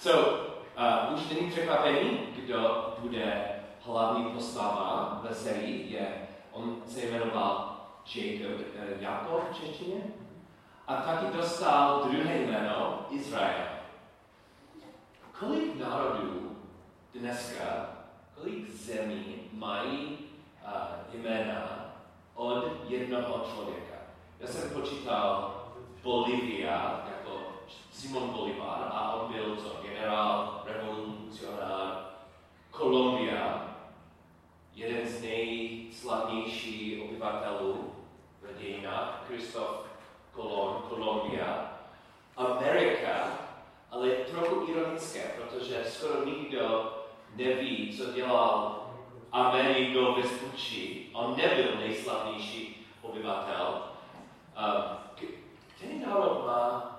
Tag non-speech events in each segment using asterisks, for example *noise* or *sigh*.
So, uh, už není překvapení, kdo bude hlavní postava ve sérii. Je, on se jmenoval Jacob, uh, Jakob v češtině. A taky dostal druhé jméno Izrael. Kolik národů dneska, kolik zemí mají uh, jména od jednoho člověka? Já jsem počítal Bolivia jako Simon Bolivar a on byl co, generál, revolucionár, Kolumbia, jeden z nejslavnějších obyvatelů v dějinách, Kristof Kolon, Kolumbia, Amerika, ale trochu ironické, protože skoro nikdo neví, co dělal Amerigo Vespucci. On nebyl nejslavnější obyvatel. Který národ má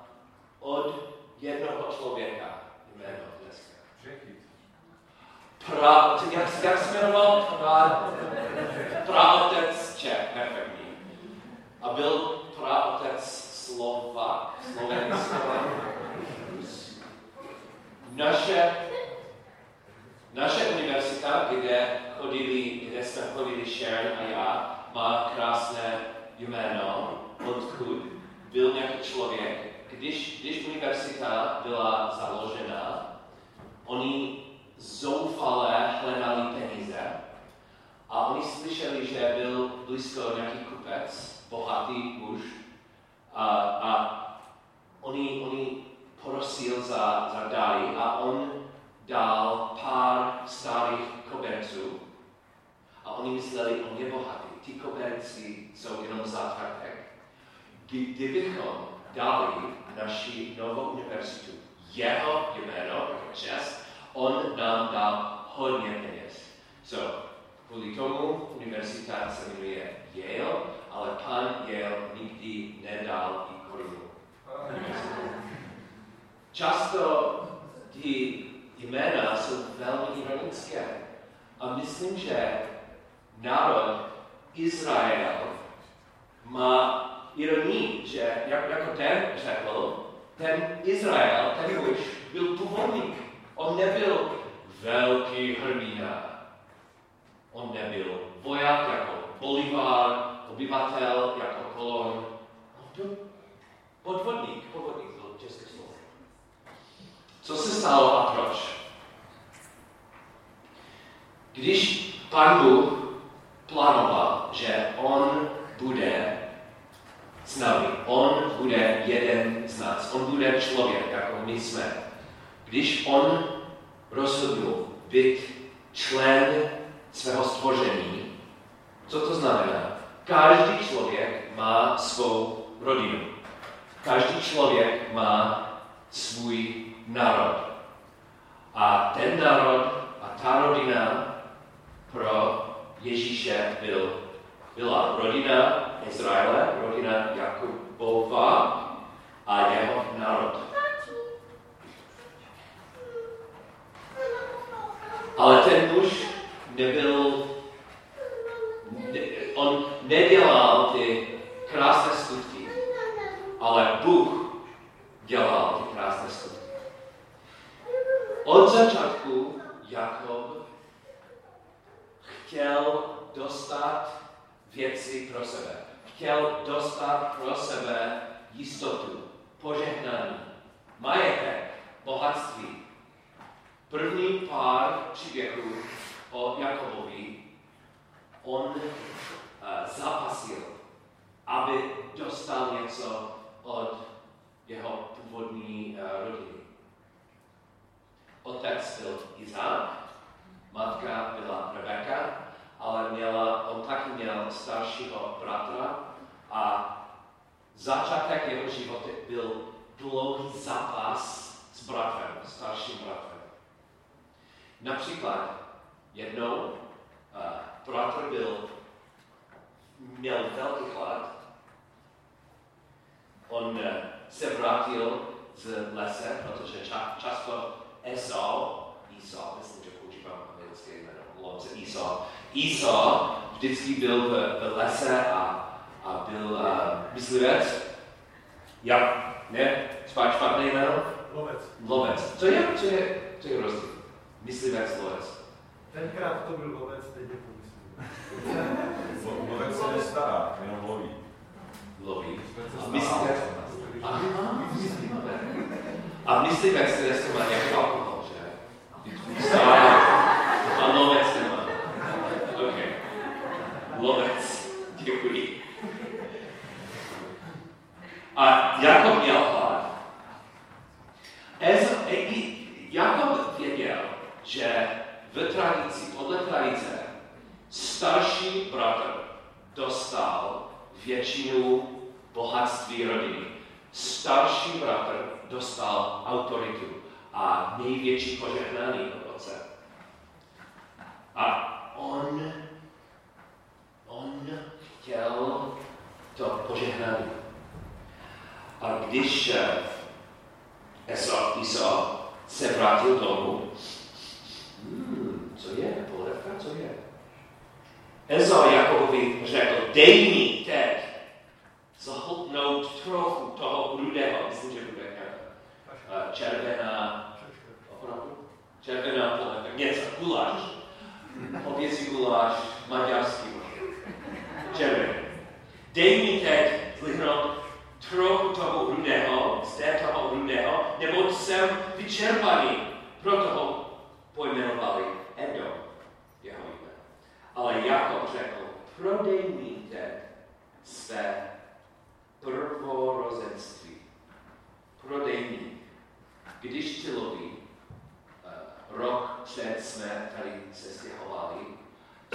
od jednoho člověka jméno dneska? Pra, jak, jak se jmenoval? Pra, praotec Čech, perfektní. A byl praotec Slovak, Slovensko. Naše, naše univerzita, kde, chodili, kde jsme chodili Sharon a já, má krásné jméno, odkud byl nějaký člověk. Když, když univerzita byla založena, oni zoufale hledali peníze a oni slyšeli, že byl blízko nějaký kupec, bohatý muž a, a oni, oni prosil za, za dary a on dal pár starých koberců a oni mysleli, on je bohatý. Ty koberci jsou jenom zátvartek. Kdybychom dali naši novou univerzitu jeho jméno, jako čest, on nám dal hodně peněz. So, kvůli tomu univerzita se jmenuje Yale, ale pan Yale nikdy nedal i korunu. Často ty jména jsou velmi ironické. A myslím, že národ Izrael má ironii, že jak, jako ten řekl, ten Izrael, ten muž, byl původník. On nebyl velký hrdina. On nebyl voják jako Bolivar, obyvatel jako kolon. On byl podvodník, podvodník byl české slovo. Co se stalo a proč? Když pan Bůh plánoval, že on bude s námi, on bude jeden z nás, on bude člověk, jako my jsme. Když on rozhodl být člen svého stvoření, co to znamená? Každý člověk má svou rodinu. Každý člověk má svůj národ. A ten národ a ta rodina pro Ježíše byl, byla rodina Izraele, rodina Jakubova a jeho národ. Ale ten muž nebyl, ne, on nedělal ty krásné skutky, ale Bůh dělal ty krásné skutky. Od začátku Jakob chtěl dostat věci pro sebe. Chtěl dostat pro sebe jistotu, požehnání, majetek, bohatství. První pár příběhů o Jakobovi on uh, zapasil, aby dostal něco od jeho původní uh, rodiny. Otec byl Izák, matka byla Rebeka, ale měla, on taky měl staršího bratra a začátek jeho života byl dlouhý zápas s bratrem, starším bratrem. Například jednou uh, bratr byl, měl velký chlad, on uh, se vrátil z lese, protože ča, často Esau, Esau, myslím, že anglické jméno, lomce Esau, Esau vždycky byl v, v lese a, a byl uh, myslivec. Jak? Ne? Špatné jméno? lovec. Lovec. Co je, co je, co je rozdíl? Myslivec, lovec. Tenkrát to byl lovec, teď je to myslím. *laughs* Lovec se nestará, jenom loví. Loví. Myslivec se A myslivec. Aha, A myslivec se dneska má nějaký alkohol, že? Vstává. A lovec nemá. OK. Lovec. Děkuji. A Jakob měl hlad. Ez, e, i- Jakob věděl, že v tradici, podle tradice, starší bratr dostal většinu bohatství rodiny. Starší bratr dostal autoritu a největší požehnání od otce. A on, on chtěl to požehnání. A když eh, Esau, Esau se vrátil domů, hmm, co je, co je? Esau Jakobovi řekl, dej mi teď zahltnout trochu toho rudého, myslím, že bude eh, červená, opravdu, červená polevka, něco, guláš, hovězí guláš, maďarský červený. Dej mi teď zlihnout trochu toho rudého, z té toho rudého, nebo jsem vyčerpaný. Proto ho pojmenovali Edom, jeho jméno. Ale Jakob řekl, prodej mi teď své prvorozenství. Prodej mi. Když ty loví, eh, rok před jsme tady se stěhovali,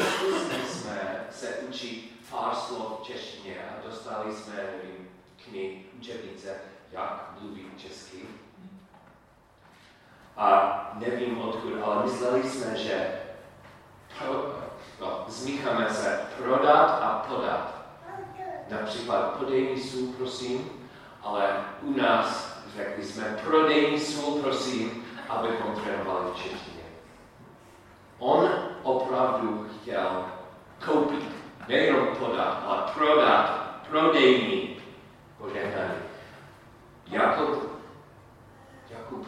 zkusili jsme se učit pár slov v češtině a dostali jsme, nevím, knih, učebnice, jak mluvit česky. A nevím odkud, ale mysleli jsme, že pro, no, zmícháme se prodat a podat. Například podej mi sůl, prosím, ale u nás řekli jsme prodej mi sůl, prosím, abychom trénovali v češtině. On opravdu chtěl koupit, nejenom podat, ale prodat, prodej mi požehnání. Jakub, Jakub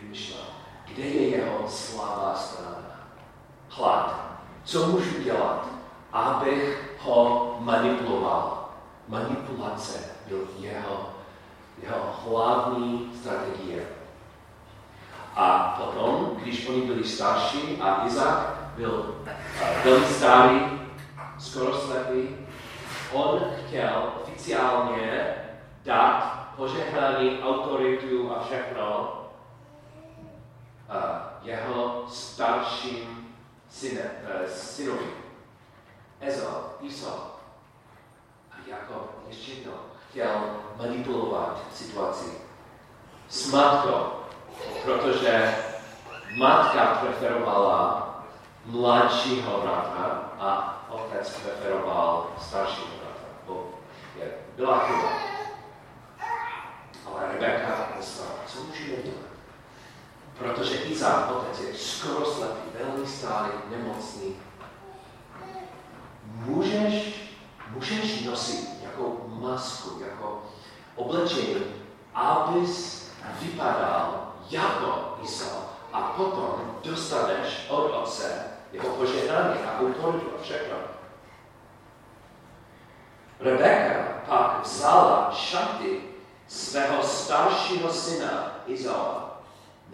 vymýšlel, kde je jeho slabá strana? Hlad. Co můžu dělat, abych ho manipuloval? Manipulace byl jeho, jeho hlavní strategie. A potom, když oni byli starší a Izak byl velmi starý, skoro slepý, on chtěl oficiálně dát požehnání, autoritu a všechno eh, jeho starším syne, eh, synovi. Ezau, Esau. A Jakob ještě jednou chtěl manipulovat situaci s matkou, protože matka preferovala mladšího bratra a otec preferoval staršího bratra. Bo je, byla chyba. Ale Rebeka myslela, co můžeme dělat? Protože Izák, otec, je skoro slepý, velmi starý, nemocný. Můžeš, můžeš nosit nějakou masku, jako oblečení, abys vypadal jako Esau a potom dostaneš od otce jeho požehnání a autoritu a všechno. Rebeka pak vzala šaty svého staršího syna Izaova,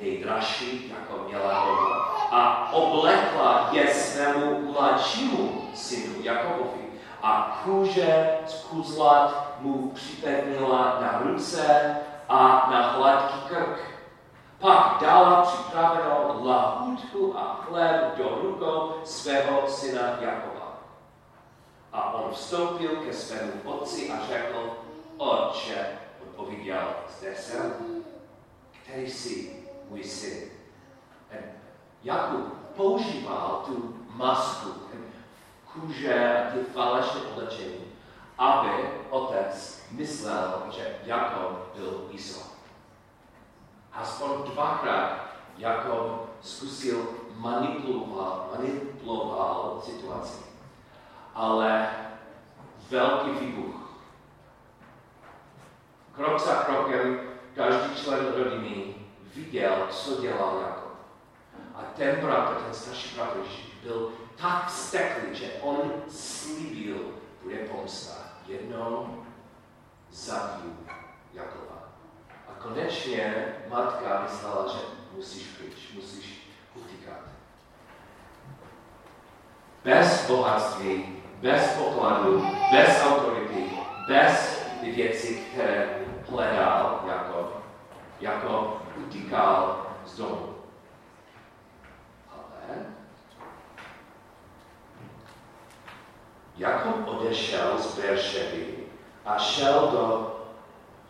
nejdražší, jako měla doma, a oblekla je svému mladšímu synu Jakobovi a kůže z kuzlat mu připevnila na ruce a na hladký krk. Pak dala připravenou lahůdku a chléb do rukou svého syna Jakoba. A on vstoupil ke svému otci a řekl, Otče, odpověděl, zde jsem, který jsi můj syn. Jakub používal tu masku, ten kůže, ty falešné oblečení, aby otec myslel, že Jakob byl Esau. Aspoň dvakrát Jakob zkusil manipulovat, manipuloval situaci. Ale velký výbuch. Krok za krokem každý člen rodiny viděl, co dělal Jakob. A ten bratr, ten starší bratr, byl tak vzteklý, že on slíbil, bude pomsta. Jednou zabiju Jakoba. A konečně matka myslela, že musíš pryč, musíš utíkat. Bez bohatství, bez pokladu, bez autority, bez ty věci, které hledal jako, jako utíkal z domu. Ale Jakob odešel z Berševy a šel do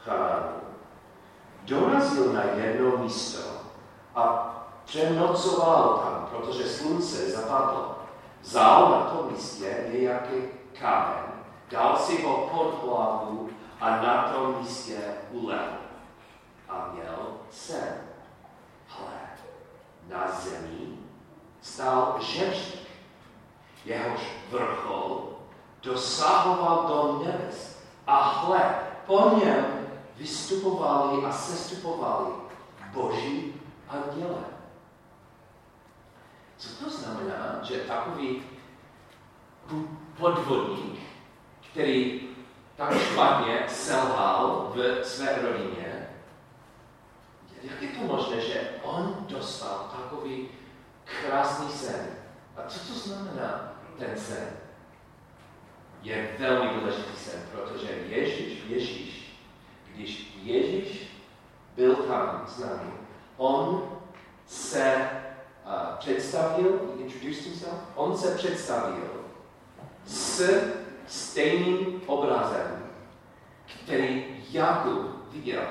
Charánu. Dorazil na jedno místo a přenocoval tam, protože slunce zapadlo. Vzal na tom místě nějaký kámen, dal si ho pod hlavu a na tom místě ulel. A měl sen. Hle, na zemi stál žebřík, jehož vrchol dosahoval do nebes. A hle, po něm vystupovali a sestupovali boží anděle. Co to znamená, že takový podvodník, který tak špatně selhal v své rodině, jak je to možné, že on dostal takový krásný sen? A co to znamená ten sen? Je velmi důležitý sen, protože Ježíš, Ježíš, když Ježíš byl tam s námi, on se uh, představil, introduced himself, on se představil s stejným obrazem, který Jakub viděl.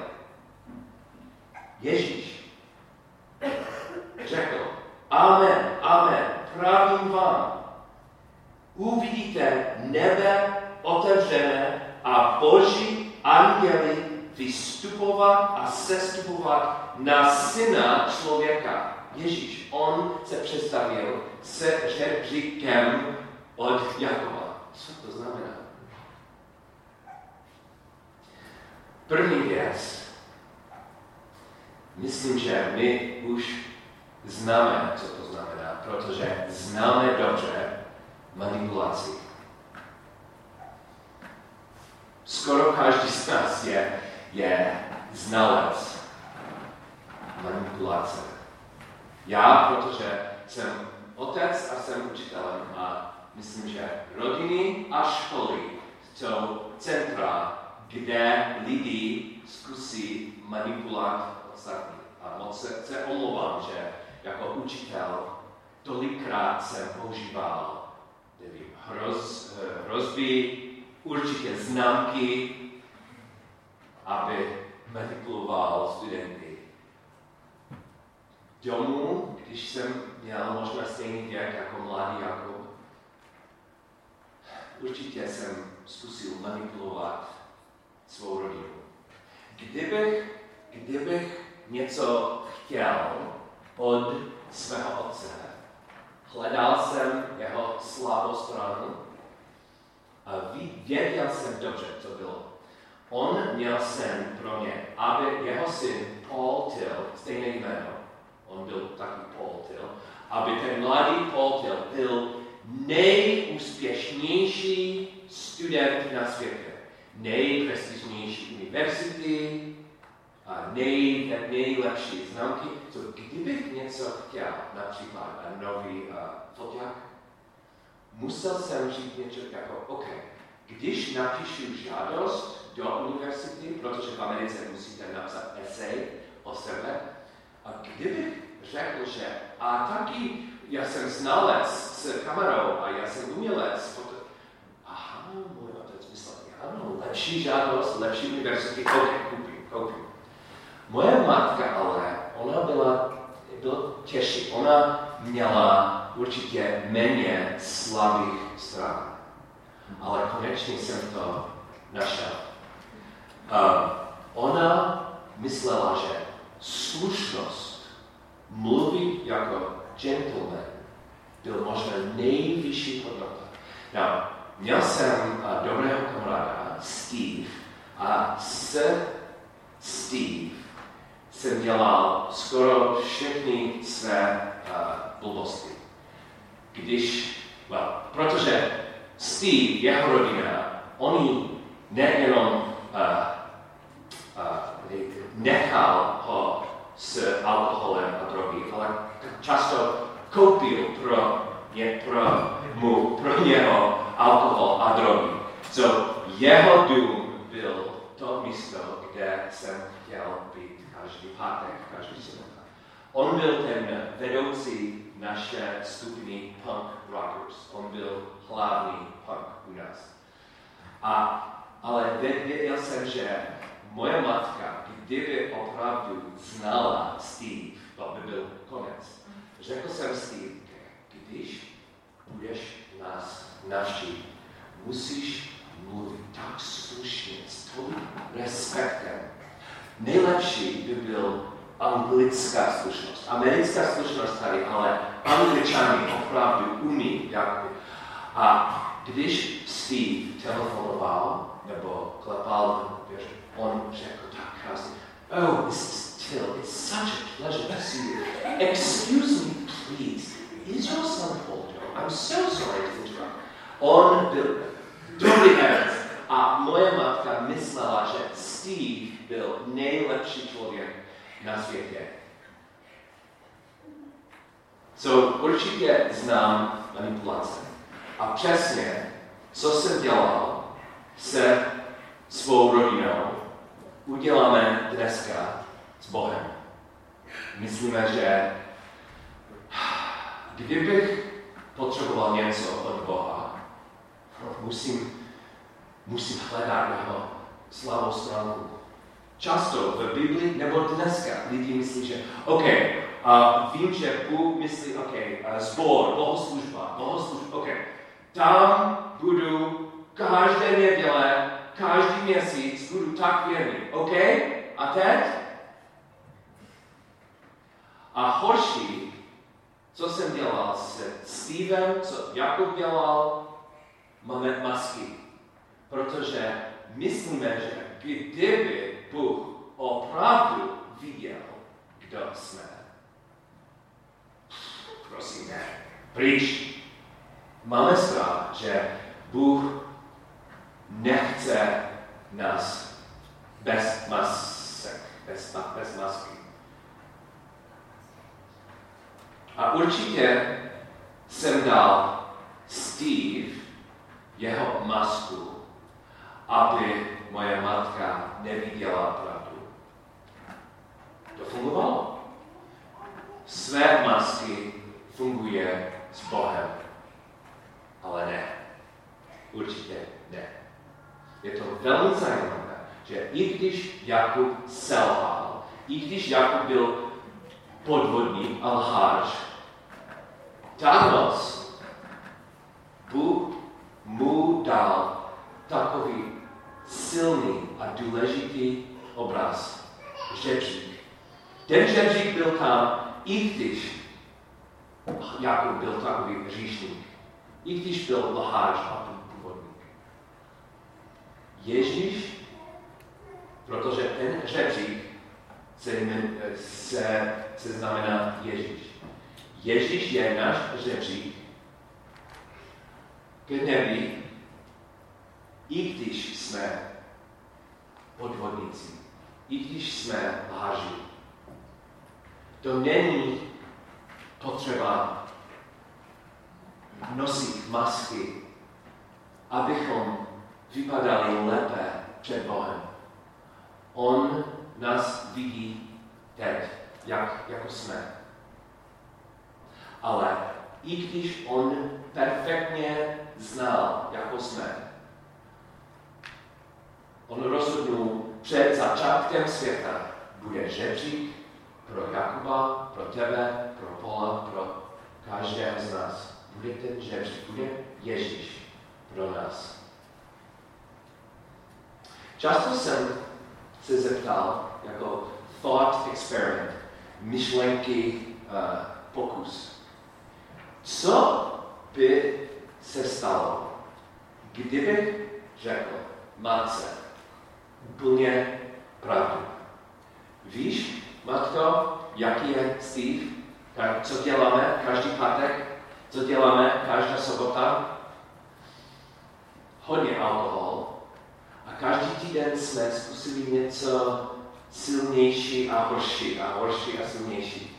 Ježíš řekl, Amen, Amen, pravím vám, uvidíte nebe otevřené a boží anděli vystupovat a sestupovat na syna člověka. Ježíš, on se představil se žebříkem od Jakoba. Co to znamená? První věc. Myslím, že my už známe, co to znamená, protože známe dobře manipulaci. Skoro každý z nás je, je znalec manipulace. Já, protože jsem otec a jsem učitelem a myslím, že rodiny a školy jsou centra, kde lidi zkusí manipulovat ostatní. A moc se, se omlouvám, že jako učitel tolikrát jsem používal hroz, hrozby, určitě známky, aby manipuloval studenty. Domů, když jsem měl možná stejný věk jako mladý Jakub, určitě jsem zkusil manipulovat svou rodinu. Kdybych, kdybych něco chtěl od svého otce, hledal jsem jeho slabou stranu a věděl jsem dobře, co bylo. On měl sen pro mě, aby jeho syn Paul Till, stejné jméno, on byl taky Paul Till, aby ten mladý Paul Till byl nejúspěšnější student na světě, nejprestižnější univerzity, nej, nejlepší známky. So, kdybych něco chtěl, například nový foťák, musel jsem říct něco jako, OK, když napíšu žádost do univerzity, protože v Americe musíte napsat esej o sebe, a kdybych řekl, že a taky já jsem znalec s kamerou a já jsem umělec, aha, můj otec myslel, ano, lepší žádost, lepší univerzity, OK, koupím, koupím. Moje matka ale, ona byla, byla těžší, ona měla určitě méně slabých stran. Ale konečně jsem to našel. Um, ona myslela, že slušnost, mluvit jako gentleman, byl možná nejvyšší hodnota. No, měl jsem uh, dobrého kamaráda, Steve, a s Steve jsem dělal skoro všechny své uh, blbosti. Když, well, protože Steve, jeho rodina, oni nejenom uh, uh, nechal ho s alkoholem a drogy, ale často koupil pro, je, pro, mu, pro něho alkohol a drogy. So jeho dům byl to místo, kde jsem chtěl být každý pátek, každý sobota. On byl ten vedoucí naše skupiny punk rockers. On byl hlavní punk u nás. A, ale věděl jsem, že moje matka, kdyby opravdu znala Steve, to by byl konec. Řekl jsem Steve, když budeš nás navštívit, musíš mluvit tak slušně, s tvým respektem. Nejlepší by byl anglická slušnost. Americká slušnost tady, ale angličani opravdu umí, jak. A když Steve telefonoval nebo klepal on řekl tak krásně, Oh, Mrs. Till, it's such a pleasure to see you. Excuse me, please. Is your son Holdo? I'm so sorry to interrupt. On byl dobrý herec. A moje matka myslela, že Steve byl nejlepší člověk na světě. So, určitě znám manipulace. A přesně, co jsem dělal se svou rodinou, uděláme dneska s Bohem. Myslíme, že kdybych potřeboval něco od Boha, musím, musím hledat jeho slavou stránku. Často v Biblii nebo dneska lidi myslí, že OK, uh, vím, že Bůh myslí, OK, uh, zbor, bohoslužba, bohoslužba, OK, tam budu každé neděle, každý měsíc, budu tak věrný, OK? A teď? A horší, co jsem dělal se Stevem, co Jakub dělal, máme masky. Protože myslíme, že kdyby Bůh opravdu viděl, kdo jsme, prosím ne, pryč. Máme strach, že Bůh nechce nás bez masek, bez, bez masky. A určitě jsem dal Steve jeho masku, aby moje matka neviděla pravdu. To fungovalo. Své masky funguje s Bohem, ale ne. Určitě ne. Je to velmi zajímavé, že i když Jakub selhal, i když Jakub byl podvodník a lhář, ta noc Bůh mu dal takový silný a důležitý obraz. Žebřík. Ten žebřík byl tam, i když Jakub byl takový říšník, i když byl lhář a původník. Ježíš, protože ten žebřík se, se, se znamená Ježíš. Ježíš je náš žebřík k nebi, i když jsme podvodníci, i když jsme lháři. To není potřeba nosit masky, abychom vypadali lépe před Bohem. On nás vidí teď, jak, jako jsme. Ale i když on perfektně znal, jako jsme, on rozhodnul před začátkem světa, bude žebřík pro Jakuba, pro tebe, pro Pola, pro každého z nás. Bude ten žebřík, bude Ježíš pro nás. Často jsem se zeptal jako thought experiment, myšlenky, uh, pokus. Co by se stalo, kdyby řekl matce úplně pravdu? Víš, matko, jaký je Steve? Co děláme každý pátek? Co děláme každá sobota? Hodně alkohol. A každý týden jsme zkusili něco silnější a horší a horší a silnější.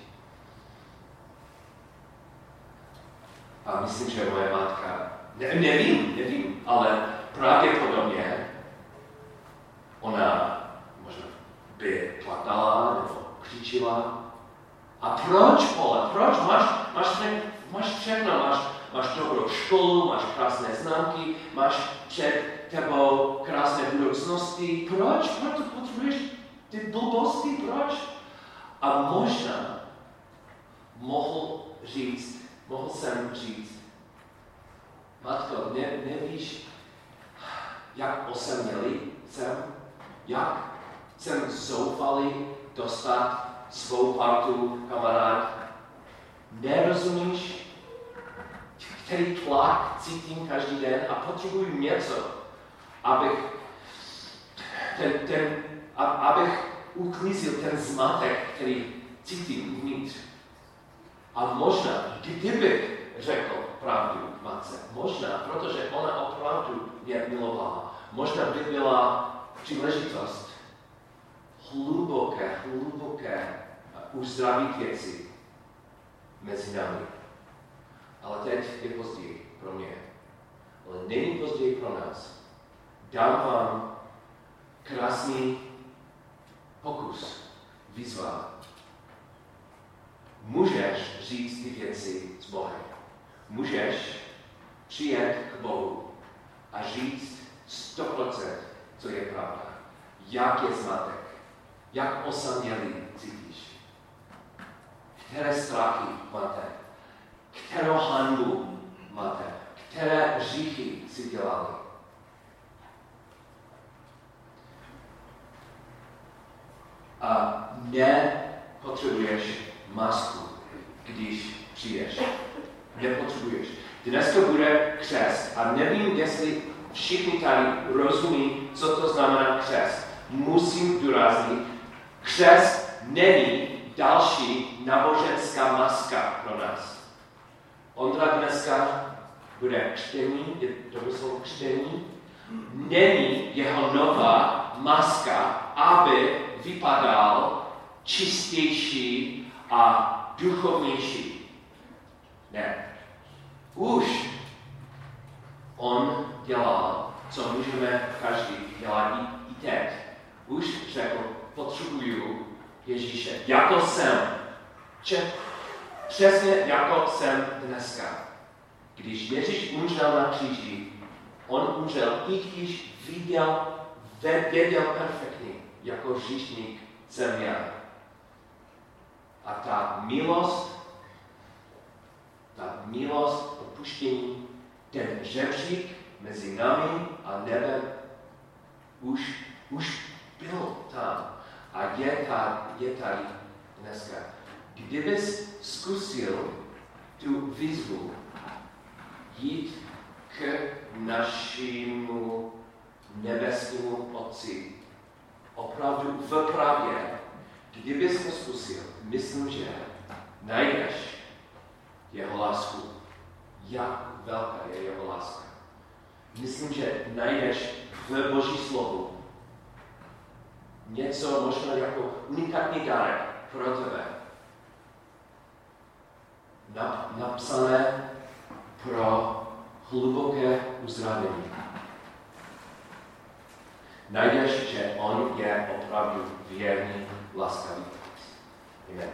A myslím, že moje matka, ne, nevím, nevím, ale pravděpodobně ona možná by plakala nebo křičila. A proč, Pole, proč? Máš, máš, máš všechno, máš, máš dobrou školu, máš krásné známky, máš před tebou krásné budoucnosti. Proč? Proč potřebuješ ty blbosti? Proč? A možná mohl říct, mohl jsem říct, Matko, ne, nevíš, jak osamělý jsem, jak jsem zoufalý dostat svou partu kamarád. Nerozumíš, který tlak cítím každý den a potřebuji něco, abych, ten, ten, abych uklízil ten zmatek, který cítím uvnitř. A možná, kdybych řekl pravdu matce, možná, protože ona opravdu mě milovala, možná by byla příležitost hluboké, hluboké uzdravit věci mezi námi. Ale teď je později pro mě. Ale není později pro nás. Dám vám krásný pokus, výzva. Můžeš říct ty věci s Bohem. Můžeš přijet k Bohu a říct 100%, co je pravda. Jak je zmatek, jak osamělý cítíš. Které strachy máte, kterou handu máte, které hříchy si dělali. A nepotřebuješ masku, když přijdeš. Nepotřebuješ. Dneska bude křest a nevím, jestli všichni tady rozumí, co to znamená křest. Musím důraznit, křest není další náboženská maska pro nás. Ondra dneska bude křtění, je to slovo křtění, není jeho nová maska, aby vypadal čistější a duchovnější. Ne. Už on dělal, co můžeme každý dělat i, i teď. Už řekl, potřebuju Ježíše, jako jsem. Če, přesně jako jsem dneska. Když Ježíš umřel na kříži, on umřel, i když viděl, věděl perfektně, jako hříšník jsem já. A ta milost, ta milost, opuštění, ten žebřík mezi námi a nebem už, už byl tam a je tady, je tady dneska. Kdybys zkusil tu výzvu jít k našemu nebeskému Otci, opravdu v pravě, kdybys to zkusil, myslím, že najdeš jeho lásku. Jak velká je jeho láska. Myslím, že najdeš v Boží slovu něco možná jako unikátní dárek pro tebe. napsané pro hluboké uzdravení. Najdeš, že on je opravdu věrný, laskavý. Amen.